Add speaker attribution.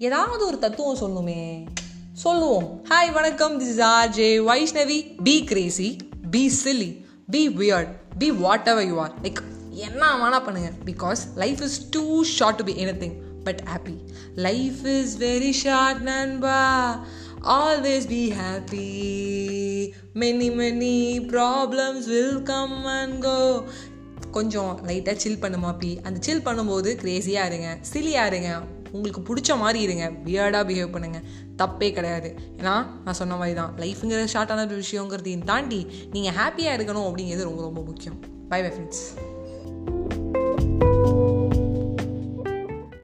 Speaker 1: ஏதாவது ஒரு தத்துவம் சொல்லணுமே. சொல்லுவோம். ஹாய் வணக்கம். This is R J Vaishnavi. Be crazy be silly be weird be whatever you are like என்ன வேணா பண்ணுங்க. Because life is too short to be anything but happy life is very short நண்பா. Always be happy many many problems will come and go கொஞ்சம் லைட்டாக சில் பண்ணுமா B அந்த சில் பண்ணும்போது க்ரேஸியாக இருங்க. சிலியாக இருங்க. உங்களுக்கு பிடிச்ச மாதிரி இருங்க. வியர்டாக பிஹேவ் பண்ணுங்கள் தப்பே கிடையாது. ஏன்னா நான் சொன்ன மாதிரி தான். லைஃப்புங்கிற ஷார்ட்டான ஒரு விஷயங்கிறதையும் தாண்டி நீங்கள் ஹாப்பியாக இருக்கணும் அப்படிங்கிறது ரொம்ப ரொம்ப முக்கியம். By bye friends